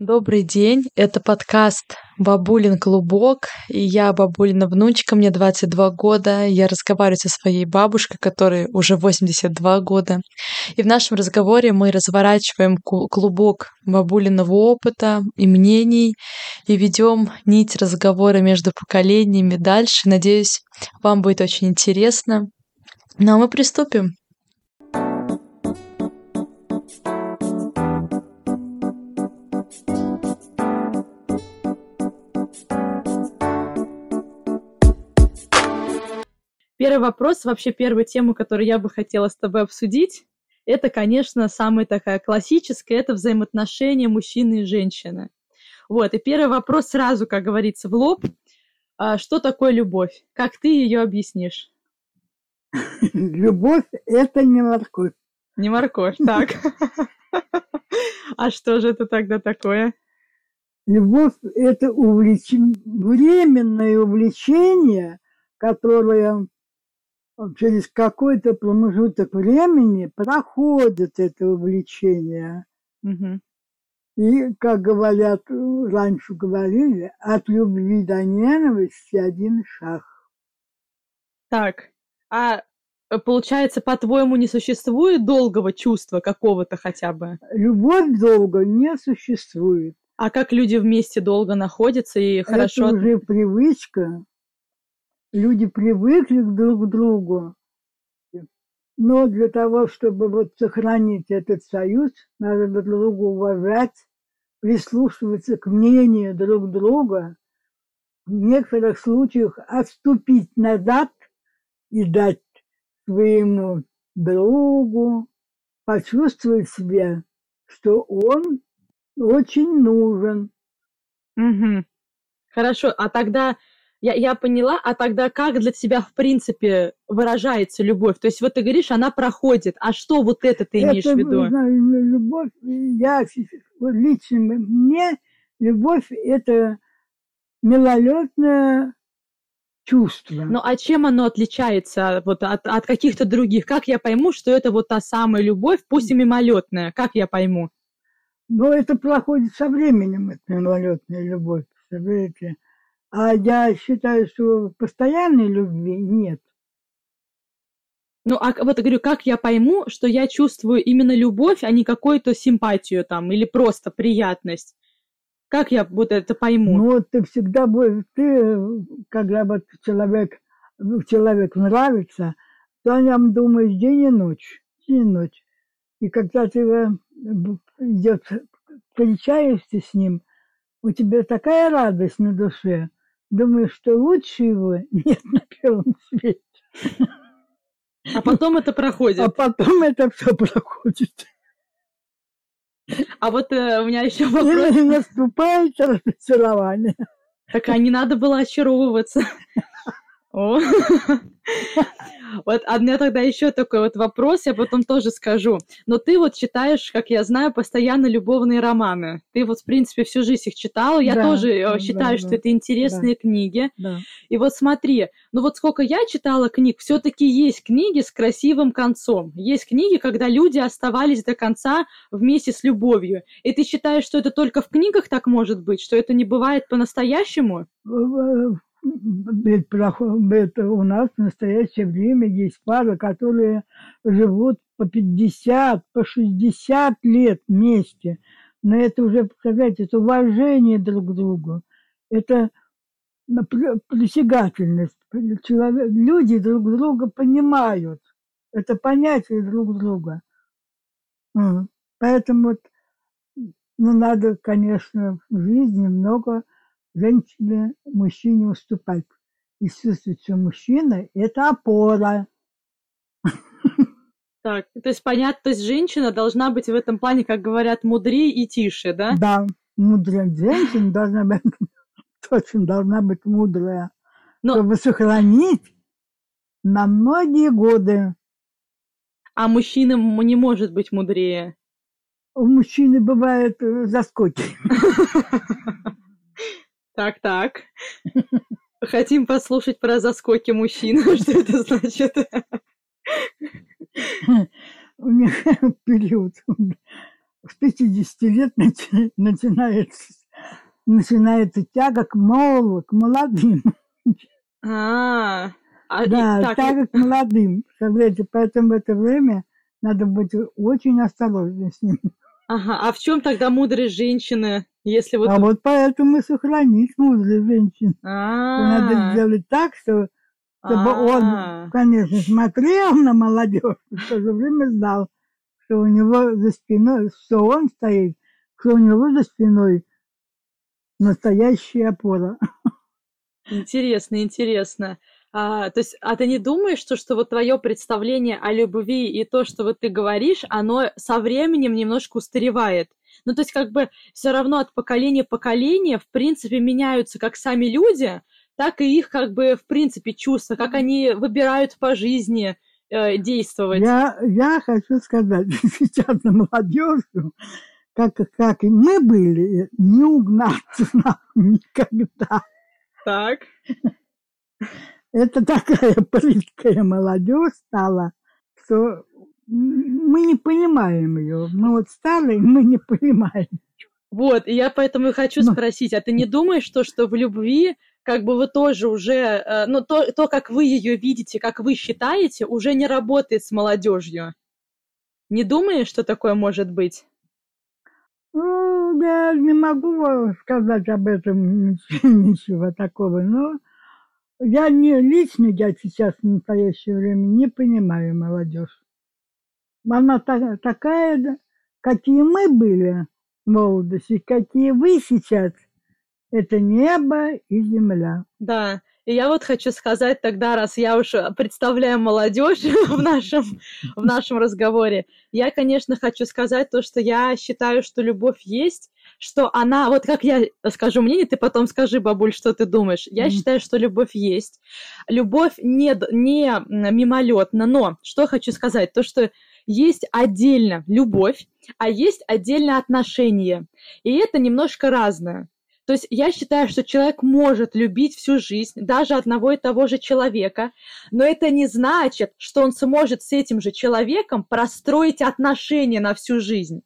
Добрый день, это подкаст «Бабулин клубок», и я бабулина внучка, мне 22 года, я разговариваю со своей бабушкой, которой уже 82 года. И в нашем разговоре мы разворачиваем клубок бабулиного опыта и мнений, и ведем нить разговора между поколениями дальше. Надеюсь, вам будет очень интересно. Ну а мы приступим. Первый вопрос, вообще первую тему, которую я бы хотела с тобой обсудить, это, конечно, самая такая классическая, это взаимоотношения мужчины и женщины. Вот, и первый вопрос сразу, как говорится, в лоб. А что такое любовь? Как ты ее объяснишь? Любовь – это не морковь. Не морковь, так. А что же это тогда такое? Любовь – это увлечение, временное увлечение, которое через какой-то промежуток времени проходит это увлечение. Угу. И, как говорят, раньше говорили, от любви до ненависти один шаг. Так, а э, получается, по-твоему, не существует долгого чувства какого-то хотя бы? Любовь долго не существует. А как люди вместе долго находятся и хорошо... Это уже привычка люди привыкли друг к другу. Но для того, чтобы вот сохранить этот союз, надо друг друга уважать, прислушиваться к мнению друг друга, в некоторых случаях отступить назад и дать своему другу почувствовать себя, что он очень нужен. Угу. Хорошо, а тогда я, я поняла, а тогда как для тебя, в принципе, выражается любовь? То есть вот ты говоришь, она проходит, а что вот это ты имеешь это, в виду? Любовь, я лично мне любовь это милолетное чувство. Ну а чем оно отличается вот от, от каких-то других? Как я пойму, что это вот та самая любовь, пусть и мимолетная? Как я пойму? Ну, это проходит со временем, это мимолетная любовь, представляете? А я считаю, что постоянной любви нет. Ну, а вот говорю, как я пойму, что я чувствую именно любовь, а не какую-то симпатию там или просто приятность? Как я вот это пойму? Ну, ты всегда будешь, ты, когда вот человек, человек нравится, то о нем думаешь день и ночь, день и ночь. И когда ты э, идет, встречаешься с ним, у тебя такая радость на душе, Думаю, что лучше его нет на первом свете. А потом это проходит. А потом это все проходит. А вот э, у меня еще вопрос. И наступает разочарование. Так а не надо было очаровываться. О. Вот, а у меня тогда еще такой вот вопрос, я потом тоже скажу. Но ты вот читаешь, как я знаю, постоянно любовные романы. Ты вот, в принципе, всю жизнь их читала. Я да, тоже э, считаю, да, что да, это интересные да, книги. Да. И вот смотри, ну вот сколько я читала книг, все-таки есть книги с красивым концом. Есть книги, когда люди оставались до конца вместе с любовью. И ты считаешь, что это только в книгах так может быть, что это не бывает по-настоящему? У нас в настоящее время есть пары, которые живут по 50, по 60 лет вместе. Но это уже, представляете, это уважение друг к другу. Это присягательность. Человек, люди друг друга понимают. Это понятие друг друга. Поэтому вот, ну, надо, конечно, в жизни много женщине, мужчине уступать. И чувствовать, что мужчина – это опора. Так, то есть понятно, то есть женщина должна быть в этом плане, как говорят, мудрее и тише, да? Да, мудрая женщина должна быть, точно должна быть мудрая, Но... чтобы сохранить на многие годы. А мужчина не может быть мудрее? У мужчины бывают э, заскоки. Так, так. Хотим послушать про заскоки мужчин. Что это значит? У меня период с 50 лет начинается, начинается тяга к молодым, к молодым. А, а Да, так, тяга к молодым. Представляете, поэтому в это время надо быть очень осторожным с ним. ага, а в чем тогда мудрость женщины, если вот... А вот поэтому и сохранить мудрых женщин. Надо А, сделать так, что, чтобы он, а, конечно, смотрел на молодежь, и в то же время знал, что у него за спиной, что он стоит, что у него за спиной настоящая опора. Интересно, интересно. А, то есть, а ты не думаешь, что, что вот твое представление о любви и то, что вот ты говоришь, оно со временем немножко устаревает? Ну, то есть, как бы все равно от поколения в поколение, в принципе, меняются как сами люди, так и их, как бы, в принципе, чувства, как они выбирают по жизни э, действовать. Я, я хочу сказать, сейчас на молодежь, как, как и мы были, не угнаться нам никогда. Так. Это такая прыткая молодежь стала, что мы не понимаем ее. Мы вот старые, мы не понимаем. Вот, и я поэтому и хочу Ну. спросить, а ты не думаешь, что, что в любви, как бы вы тоже уже, э, ну, то, то, как вы ее видите, как вы считаете, уже не работает с молодежью? Не думаешь, что такое может быть? Ну, я не могу сказать об этом ничего, ничего такого, но я не лично, я сейчас в настоящее время не понимаю молодежь. Она та- такая, какие мы были в молодости, какие вы сейчас, это небо и земля. Да, и я вот хочу сказать тогда, раз я уж представляю молодежь в нашем, в нашем разговоре, я, конечно, хочу сказать то, что я считаю, что любовь есть, что она, вот как я скажу мнение, ты потом скажи, бабуль, что ты думаешь. Я Мгм. считаю, что любовь есть. Любовь не, не мимолетна, но что хочу сказать, то, что есть отдельно любовь, а есть отдельно отношения. И это немножко разное. То есть я считаю, что человек может любить всю жизнь, даже одного и того же человека, но это не значит, что он сможет с этим же человеком простроить отношения на всю жизнь.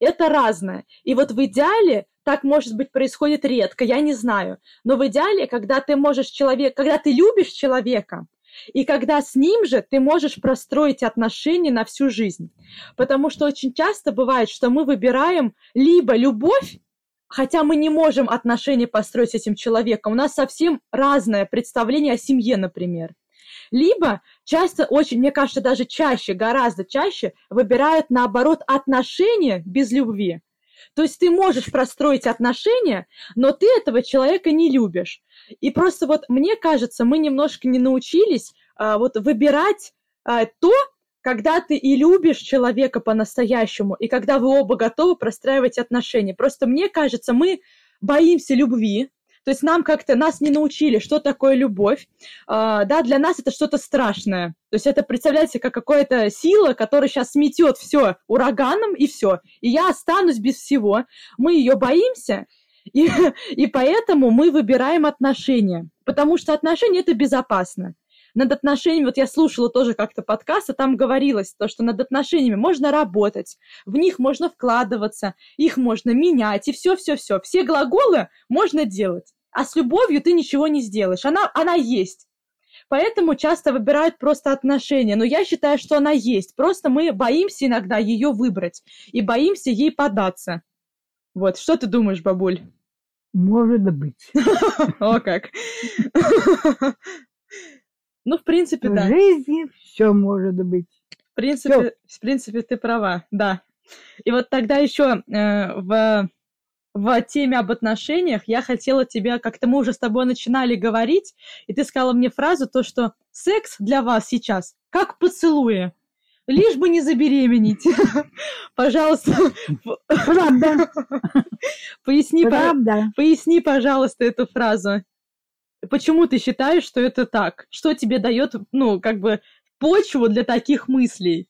Это разное. И вот в идеале так, может быть, происходит редко, я не знаю. Но в идеале, когда ты можешь человек, когда ты любишь человека, и когда с ним же ты можешь простроить отношения на всю жизнь. Потому что очень часто бывает, что мы выбираем либо любовь, хотя мы не можем отношения построить с этим человеком. У нас совсем разное представление о семье, например. Либо часто, очень, мне кажется, даже чаще, гораздо чаще выбирают, наоборот, отношения без любви. То есть ты можешь простроить отношения, но ты этого человека не любишь. И просто вот мне кажется, мы немножко не научились а, вот выбирать а, то, когда ты и любишь человека по-настоящему, и когда вы оба готовы простраивать отношения. Просто мне кажется, мы боимся любви, то есть нам как-то, нас не научили, что такое любовь. А, да, для нас это что-то страшное. То есть это, представляете, как какая-то сила, которая сейчас сметет все ураганом, и все. И я останусь без всего. Мы ее боимся, и, и поэтому мы выбираем отношения. Потому что отношения это безопасно. Над отношениями, вот я слушала тоже как-то подкаст, и там говорилось то, что над отношениями можно работать, в них можно вкладываться, их можно менять, и все-все-все. Все глаголы можно делать. А с любовью ты ничего не сделаешь. Она, она есть. Поэтому часто выбирают просто отношения. Но я считаю, что она есть. Просто мы боимся иногда ее выбрать. И боимся ей податься. Вот, что ты думаешь, бабуль? Может быть. О, как. Ну, в принципе, В да. жизни все может быть. В принципе, в принципе, ты права, да. И вот тогда еще э, в, в теме об отношениях я хотела тебя, как-то мы уже с тобой начинали говорить, и ты сказала мне фразу, то, что секс для вас сейчас как поцелуи, лишь бы не забеременеть. Пожалуйста, Правда, поясни, по- правда. поясни, пожалуйста, эту фразу. Почему ты считаешь, что это так? Что тебе дает, ну, как бы, почву для таких мыслей?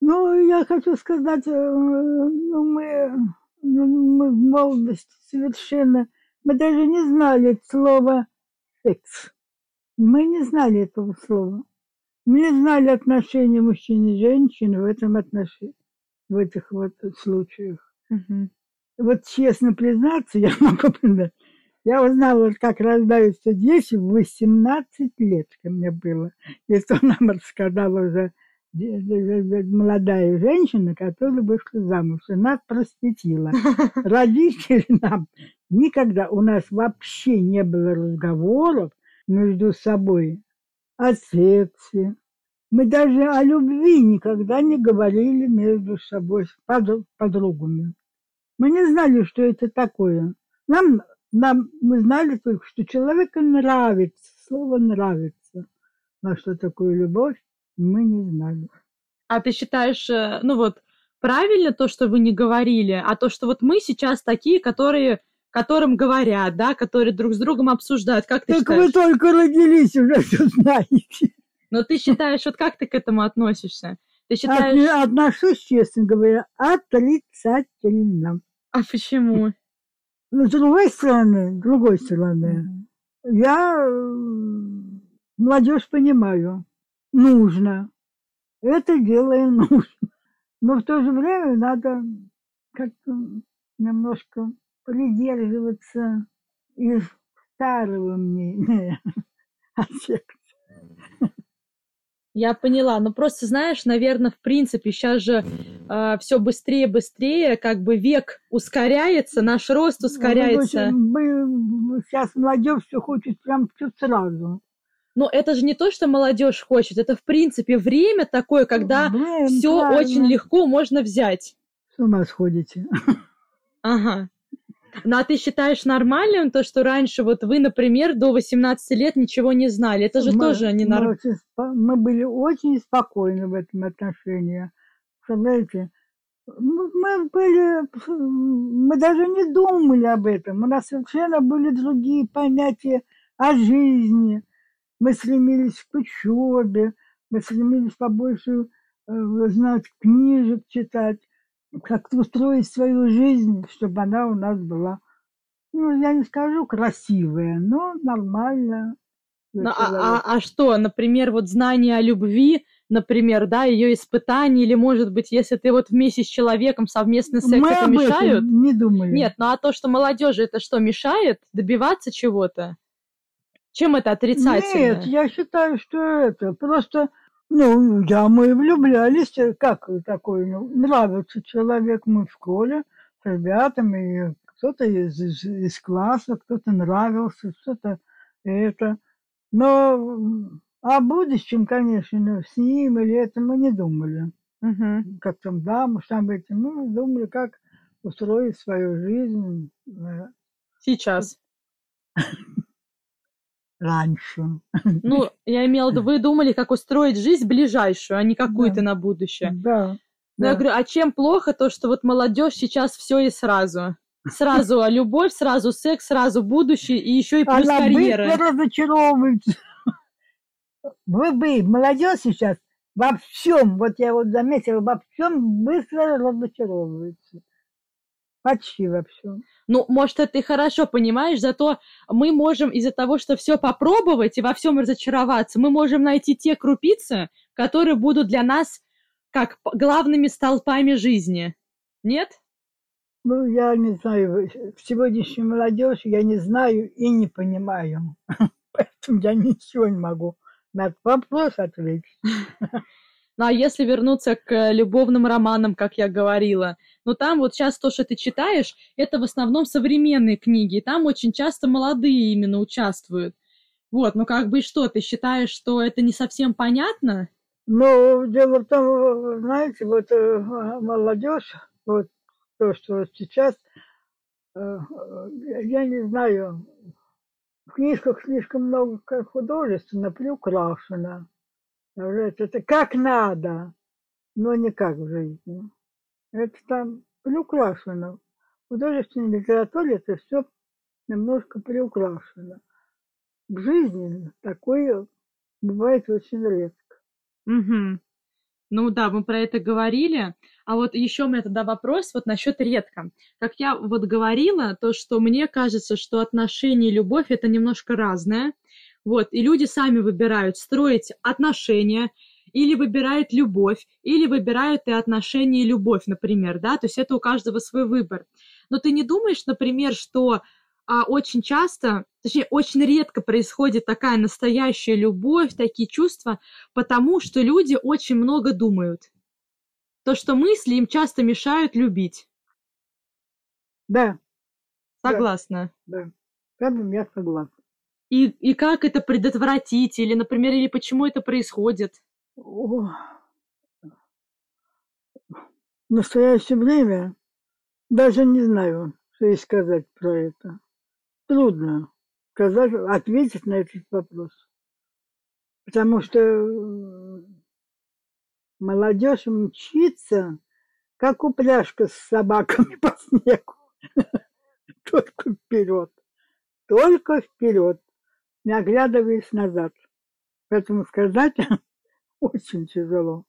Ну, я хочу сказать, э, ну, мы, ну, мы в молодости совершенно, мы даже не знали слова секс. Мы не знали этого слова. Мы не знали отношения мужчины и женщины в этом отношении, в этих вот случаях. Мгм. Вот честно признаться, я могу признать, я узнала, как рождаются дети в 18 лет, ко мне было. И то нам рассказала уже молодая женщина, которая вышла замуж, и нас просветила. Родители нам никогда, у нас вообще не было разговоров между собой о сексе. Мы даже о любви никогда не говорили между собой с под- подругами. Мы не знали, что это такое. Нам, нам мы знали только, что человеку нравится, слово нравится. Но что такое любовь, мы не знали. А ты считаешь, э, ну вот, правильно то, что вы не говорили, а то, что вот мы сейчас такие, которые, которым говорят, да, которые друг с другом обсуждают, как ты Так считаешь? вы только родились, уже все знаете. Но ты считаешь, вот как ты к этому относишься? Ты От- считаешь, Отношусь, честно говоря, отрицательно. а почему? Но с другой стороны, с другой стороны, я э, молодежь понимаю, нужно. Это делаем нужно. Но в то же время надо как-то немножко придерживаться из старого мнения о сексе. Я поняла, но просто знаешь, наверное, в принципе, сейчас же все быстрее быстрее, как бы век ускоряется, наш рост ускоряется. Сейчас молодежь все хочет прям все сразу. Но это же не то, что молодежь хочет, это в принципе время такое, когда Блин, все правильно. очень легко можно взять. С ума сходите. Ага. Ну а ты считаешь нормальным то, что раньше вот вы, например, до 18 лет ничего не знали? Это же Мы- тоже не мы Мы были очень спокойны в этом отношении. Мы мы были, мы даже не думали об этом. У нас совершенно были другие понятия о жизни. Мы стремились к учебе, мы стремились побольше э, знать книжек, читать, как устроить свою жизнь, чтобы она у нас была, ну, я не скажу красивая, но нормально. Ну, а, а- а что, например, вот знание о любви, например, да, ее испытания, или, может быть, если ты вот вместе с человеком совместный секс, Мы это об этом мешают? не думали. Нет, ну а то, что молодежи это что, мешает добиваться чего-то? Чем это отрицательно? Нет, я считаю, что это просто, ну, да, мы влюблялись, э, как такое, ну, нравится человек, мы в школе с ребятами, кто-то из, из, из класса, кто-то нравился, кто-то это. Но о будущем, конечно, с ним или это мы не думали. Мгм. Как там замуж, там эти, мы думали, как устроить свою жизнь э, Сейчас. Раньше. Ну, я имела в виду, вы думали, как устроить жизнь ближайшую, а не какую-то Да. на будущее. Да. Но я да. говорю, а чем плохо то, что вот молодежь сейчас все и сразу? Сразу любовь, сразу секс, сразу будущее и еще и плюс Она карьера. быстро разочаровывается. Вы бы, молодежь сейчас во всем, вот я вот заметила, во всем быстро разочаровывается. Почти во всем. Ну, может, это и хорошо, понимаешь, зато мы можем из-за того, что все попробовать и во всем разочароваться, мы можем найти те крупицы, которые будут для нас как главными столпами жизни. Нет? Ну, я не знаю, в сегодняшней молодежи я не знаю и не понимаю. Поэтому я ничего не могу на этот вопрос ответить. Ну, а если вернуться к э, любовным романам, как я говорила, ну, там вот сейчас то, что ты читаешь, это в основном современные книги, и там очень часто молодые именно участвуют. Вот, ну, как бы что, ты считаешь, что это не совсем понятно? Но дело в том, знаете, вот э, молодежь, вот то, что сейчас, э, я не знаю, в книжках слишком много художественно приукрашено. Это как надо, но не как в жизни. Это там приукрашено. В художественной литературе это все немножко приукрашено. В жизни такое бывает очень редко. Угу. Ну да, мы про это говорили. А вот еще у меня тогда вопрос вот насчет редко. Как я вот говорила, то, что мне кажется, что отношения и любовь это немножко разное. Вот, и люди сами выбирают строить отношения или выбирает любовь, или выбирает и отношения и любовь, например, да, то есть это у каждого свой выбор. Но ты не думаешь, например, что а, очень часто, точнее, очень редко происходит такая настоящая любовь, такие чувства, потому что люди очень много думают. То, что мысли им часто мешают любить. Да. Согласна. Да. Там я согласна. И, и как это предотвратить? Или, например, или почему это происходит? О, в настоящее время даже не знаю, что и сказать про это. Трудно сказать, ответить на этот вопрос. Потому что молодежь мчится, как упряжка с собаками по снегу. Только вперед. Только вперед, не оглядываясь назад. Поэтому сказать очень тяжело.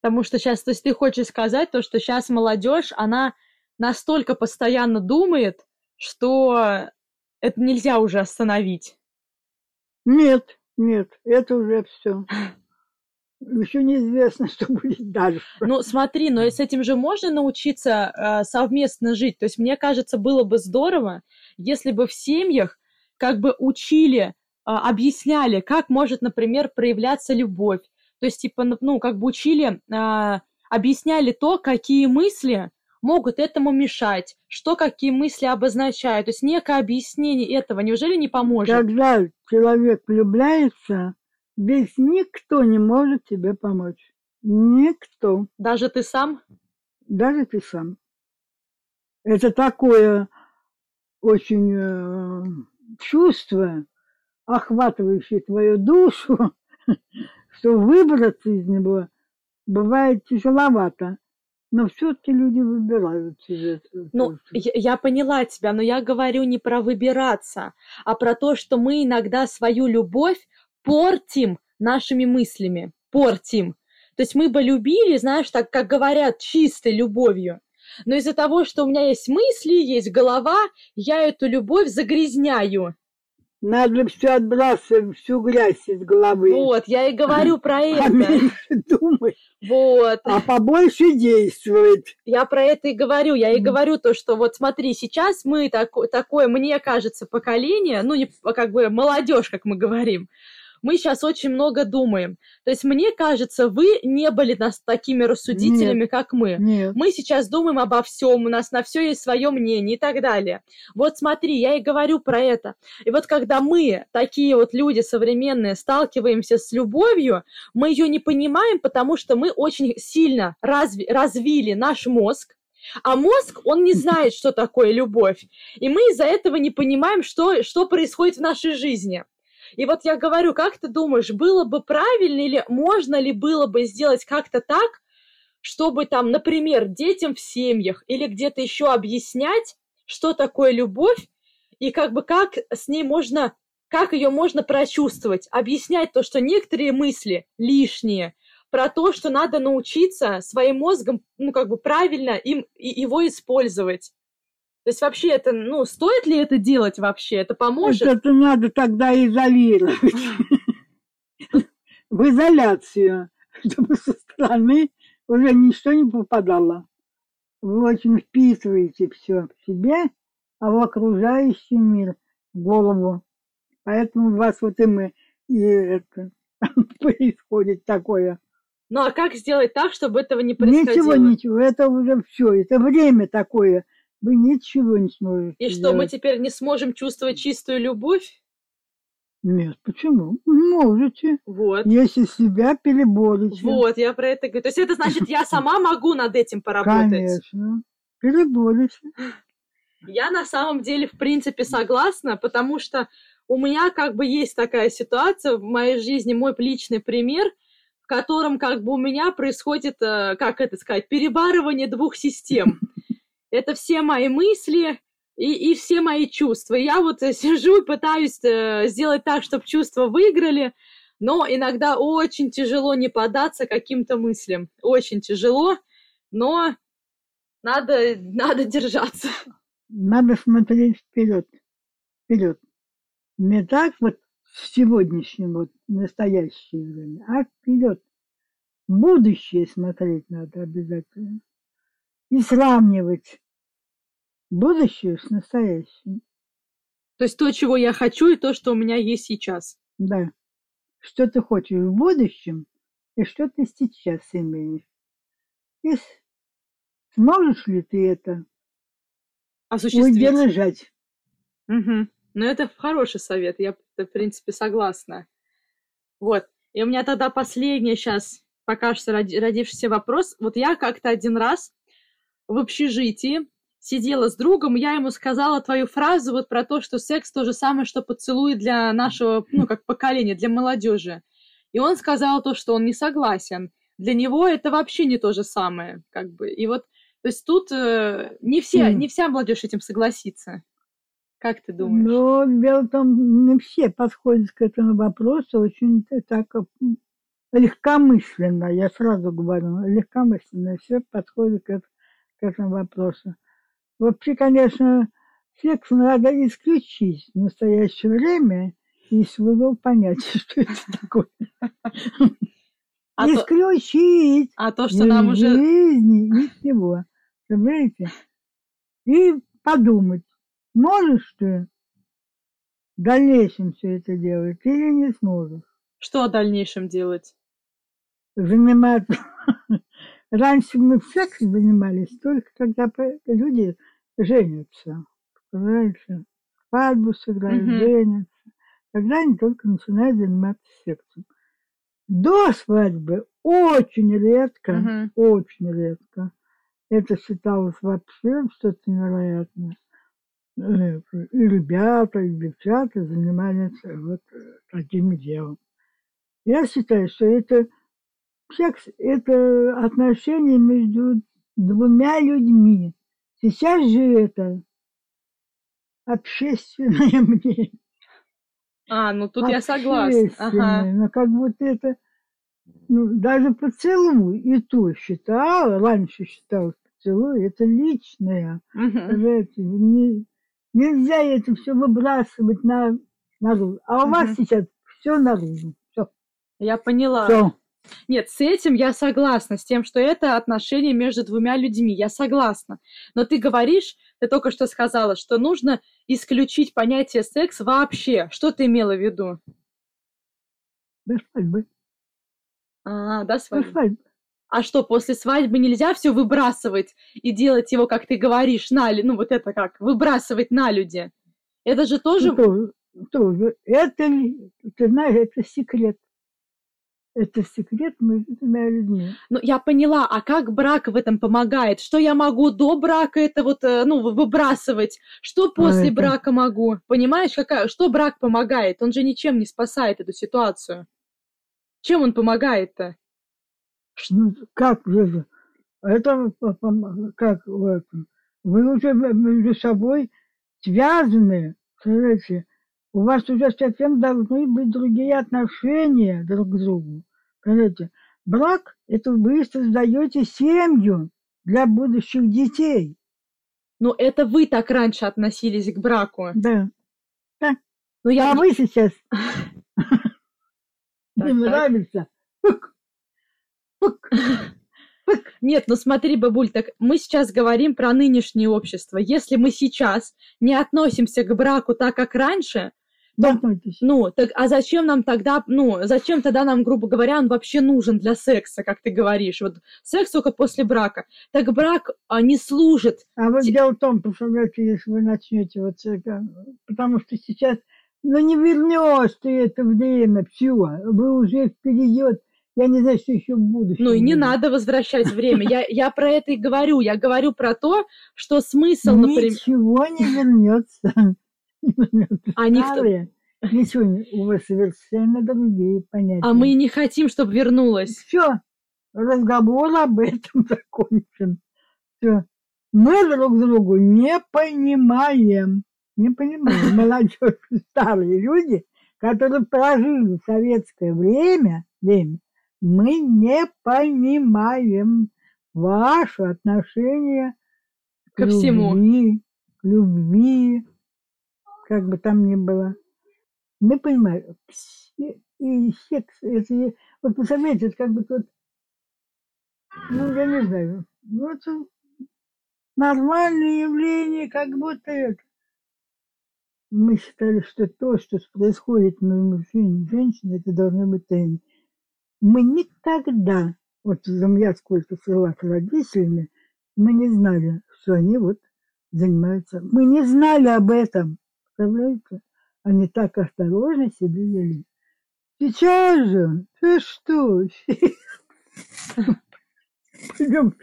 Потому что сейчас, то есть ты хочешь сказать то, что сейчас молодежь, она настолько постоянно думает, что это нельзя уже остановить. Нет, нет, это уже все. Еще неизвестно, что будет дальше. Ну, смотри, но с этим же можно научиться э, совместно жить. То есть, мне кажется, было бы здорово, если бы в семьях как бы учили, э, объясняли, как может, например, проявляться любовь. То есть, типа, ну, как бы учили, э, объясняли то, какие мысли могут этому мешать, что какие мысли обозначают. То есть некое объяснение этого неужели не поможет? Когда человек влюбляется, Здесь никто не может тебе помочь. Никто. Даже ты сам? Даже ты сам. Это такое очень э, чувство, охватывающее твою душу, что выбраться из него бывает тяжеловато. Но все-таки люди выбирают себе. Ну, я, я поняла тебя, но я говорю не про выбираться, а про то, что мы иногда свою любовь портим нашими мыслями, портим. То есть мы бы любили, знаешь, так как говорят, чистой любовью. Но из-за того, что у меня есть мысли, есть голова, я эту любовь загрязняю. Надо все отбрасывать, всю грязь из головы. Вот, я и говорю про А это. меньше думать, Вот. а побольше действовать. Я про это и говорю. Я и говорю то, что вот смотри, сейчас мы тако- такое, мне кажется, поколение, ну, не как бы молодежь, как мы говорим, мы сейчас очень много думаем. То есть мне кажется, вы не были нас такими рассудителями, как мы. Нет. Мы сейчас думаем обо всем, у нас на все есть свое мнение и так далее. Вот смотри, я и говорю про это. И вот когда мы, такие вот люди современные, сталкиваемся с любовью, мы ее не понимаем, потому что мы очень сильно разви- развили наш мозг, а мозг, он не знает, что такое любовь. И мы из-за этого не понимаем, что, что происходит в нашей жизни. И вот я говорю, как ты думаешь, было бы правильно или можно ли было бы сделать как-то так, чтобы там, например, детям в семьях или где-то еще объяснять, что такое любовь, и как бы как с ней можно, как ее можно прочувствовать, объяснять то, что некоторые мысли лишние, про то, что надо научиться своим мозгом, ну, как бы правильно им и- его использовать. То есть вообще это, ну, стоит ли это делать вообще? Это поможет? Это надо тогда изолировать. В изоляцию, чтобы со стороны уже ничто не попадало. Вы очень вписываете все в себе, а в окружающий мир, в голову. Поэтому у вас вот и мы, и это происходит такое. Ну а как сделать так, чтобы этого не происходило? Ничего, ничего, это уже все, это время такое. Вы ничего не сможете И что, мы теперь не сможем чувствовать чистую любовь? Нет, почему? Можете, Вот. если себя переборете. Вот, я про это говорю. То есть это значит, я сама могу над этим поработать. Конечно. Переборете. Я на самом деле, в принципе, согласна, потому что у меня как бы есть такая ситуация в моей жизни, мой личный пример, в котором как бы у меня происходит, э, как это сказать, перебарывание двух систем. Это все мои мысли и, и все мои чувства. Я вот э, сижу и пытаюсь э, сделать так, чтобы чувства выиграли, но иногда очень тяжело не поддаться каким-то мыслям. Очень тяжело, но надо, надо держаться. Надо смотреть вперед. Вперед. Не так вот в сегодняшнем, вот, настоящее время, а вперед. Будущее смотреть надо обязательно. И сравнивать будущее с настоящим. То есть то, чего я хочу, и то, что у меня есть сейчас. Да. Что ты хочешь в будущем, и что ты сейчас имеешь. И сможешь ли ты это Осуществить. удержать? Угу. Ну, это хороший совет, я, в принципе, согласна. Вот. И у меня тогда последний сейчас пока что роди- родившийся вопрос. Вот я как-то один раз в общежитии сидела с другом, я ему сказала твою фразу вот про то, что секс то же самое, что поцелуй для нашего, ну, как поколения, для молодежи. И он сказал то, что он не согласен. Для него это вообще не то же самое, как бы. И вот, то есть тут э, не все, Мгм. не вся молодежь этим согласится. Как ты думаешь? Но дело в том, не все подходят к этому вопросу очень так м, легкомысленно, я сразу говорю, легкомысленно все подходят к, эт- к этому вопросу. Вообще, конечно, секс надо исключить в настоящее время из своего понятия, что это такое. А то, Исключить а то, что нам уже... жизни и всего. Понимаете? И подумать, можешь ты в дальнейшем все это делать или не сможешь Что в дальнейшем делать? заниматься. Раньше мы сексом занимались только когда люди женятся. Понимаете? Свадьбу сыграют, Мгм. женятся. Тогда они только начинают заниматься сексом. До свадьбы очень редко, Мгм. очень редко. Это считалось вообще что-то невероятное. Э, И ребята, и девчата занимались вот э, таким делом. Я считаю, что это секс – это отношения между двумя людьми. Сейчас же это общественное мнение. А, ну тут я согласна. Ага. Но как будто это ну, даже поцелуй и то считала, раньше считалось поцелуй, это личное. Мгм. Понимаете, не- нельзя это все выбрасывать на, наружу. А у вас Мгм. сейчас все наружу. Все. Я поняла. Все. Нет, с этим я согласна, с тем, что это отношения между двумя людьми, я согласна. Но ты говоришь, ты только что сказала, что нужно исключить понятие секс вообще. Что ты имела в виду? До свадьбы. А, да, До свадьба. свадьбы. А что, после свадьбы нельзя все выбрасывать и делать его, как ты говоришь, на ну вот это как, выбрасывать на люди? Это же тоже... Ну, тоже, тоже. Это, ты знаешь, это секрет. Это секрет между двумя людьми. Ну, я поняла, а как брак в этом помогает? Что я могу до брака это вот, э, ну, вы- выбрасывать? Что после это- брака могу? Понимаешь, какая, что брак помогает? Он же ничем не спасает эту ситуацию. Чем он помогает-то? Ну, как же? Это как? Вы уже между собой связаны, понимаете? У вас уже совсем должны быть другие отношения друг к другу. Понимаете? Брак – это вы создаете семью для будущих детей. Ну, это вы так раньше относились к браку. Да. Ну, я... А вы сейчас не нравится. Пык, пык. Нет, ну смотри, бабуль, так мы сейчас говорим про нынешнее общество. Если мы сейчас не относимся к браку так, как раньше, Заткнитесь. Ну, так а зачем нам тогда, ну, зачем тогда нам, грубо говоря, он вообще нужен для секса, как ты говоришь? Вот секс только после брака. Так брак а, не служит. А вот дело в том, представляете, если вы начнете вот это, потому что сейчас, ну не вернешь ты это время, все, вы уже вперед, я не знаю, что еще в будущем. Ну, и не будет. надо возвращать время. Я, я про это и говорю. Я говорю про то, что смысл, например... Ничего не вернется. Вернется. А никто- Ничего у вас совершенно другие понятия. А мы не хотим, чтобы вернулось. Все, разговор об этом закончен. Все. Мы друг другу не понимаем. Не понимаем. Молодежь, старые люди, которые прожили советское время, время, мы не понимаем ваше отношение Ко всему. любви, к любви, как бы там ни было. Не понимаю. И секс, это, вот представляете, это как бы тут, ну, я не знаю, ну, это нормальное явление, как будто это. Мы считали, что то, что происходит между мужчиной и женщиной, это должно быть тайной. Мы никогда, вот я сколько жила с родителями, мы не знали, что они вот занимаются. Мы не знали об этом. Представляете? Они так осторожно себя вели. Сейчас же, ты что? Пойдем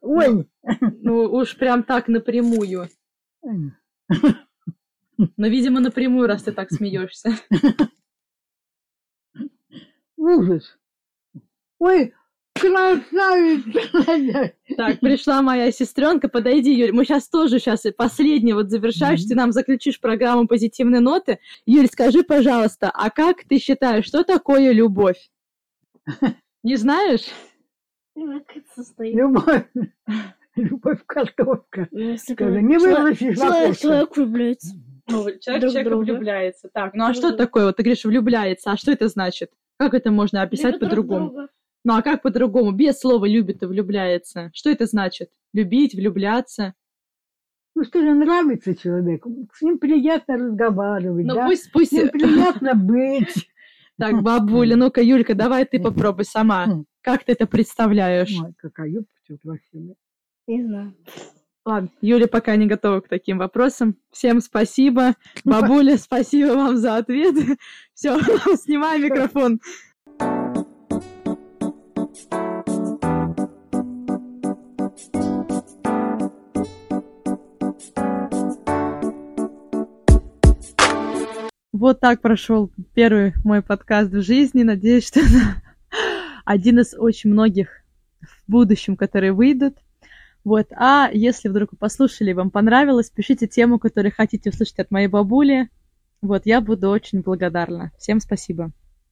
Ой. Ну уж прям так напрямую. Но, видимо, напрямую, раз ты так смеешься. Ужас. Ой, красавица! Так, пришла моя сестренка, подойди, Юль. Мы сейчас тоже сейчас последний вот завершаешь, mm-hmm. ты нам заключишь программу позитивные ноты. Юль, скажи, пожалуйста, а как ты считаешь, что такое любовь? Не знаешь? Любовь. Любовь картошка. Ну, не выбросишь Человек влюбляется. Ну, человек человека влюбляется. Так, ну а что такое? Вот ты говоришь, влюбляется. А что это значит? Как это можно описать по-другому? Ну а как по-другому? Без слова любит и влюбляется. Что это значит? Любить, влюбляться? Ну что же, нравится человеку, с ним приятно разговаривать, ну, да? пусть, пусть... С ним приятно быть. Так, бабуля, ну-ка, Юлька, давай ты попробуй сама. Как ты это представляешь? Ой, какая юбка красивая. Не знаю. Ладно, Юля пока не готова к таким вопросам. Всем спасибо. Бабуля, спасибо вам за ответ. Все, снимай микрофон. Вот так прошел первый мой подкаст в жизни. Надеюсь, что один из очень многих в будущем, которые выйдут. Вот. А если вдруг вы послушали, вам понравилось, пишите тему, которую хотите услышать от моей бабули. Вот, я буду очень благодарна. Всем спасибо.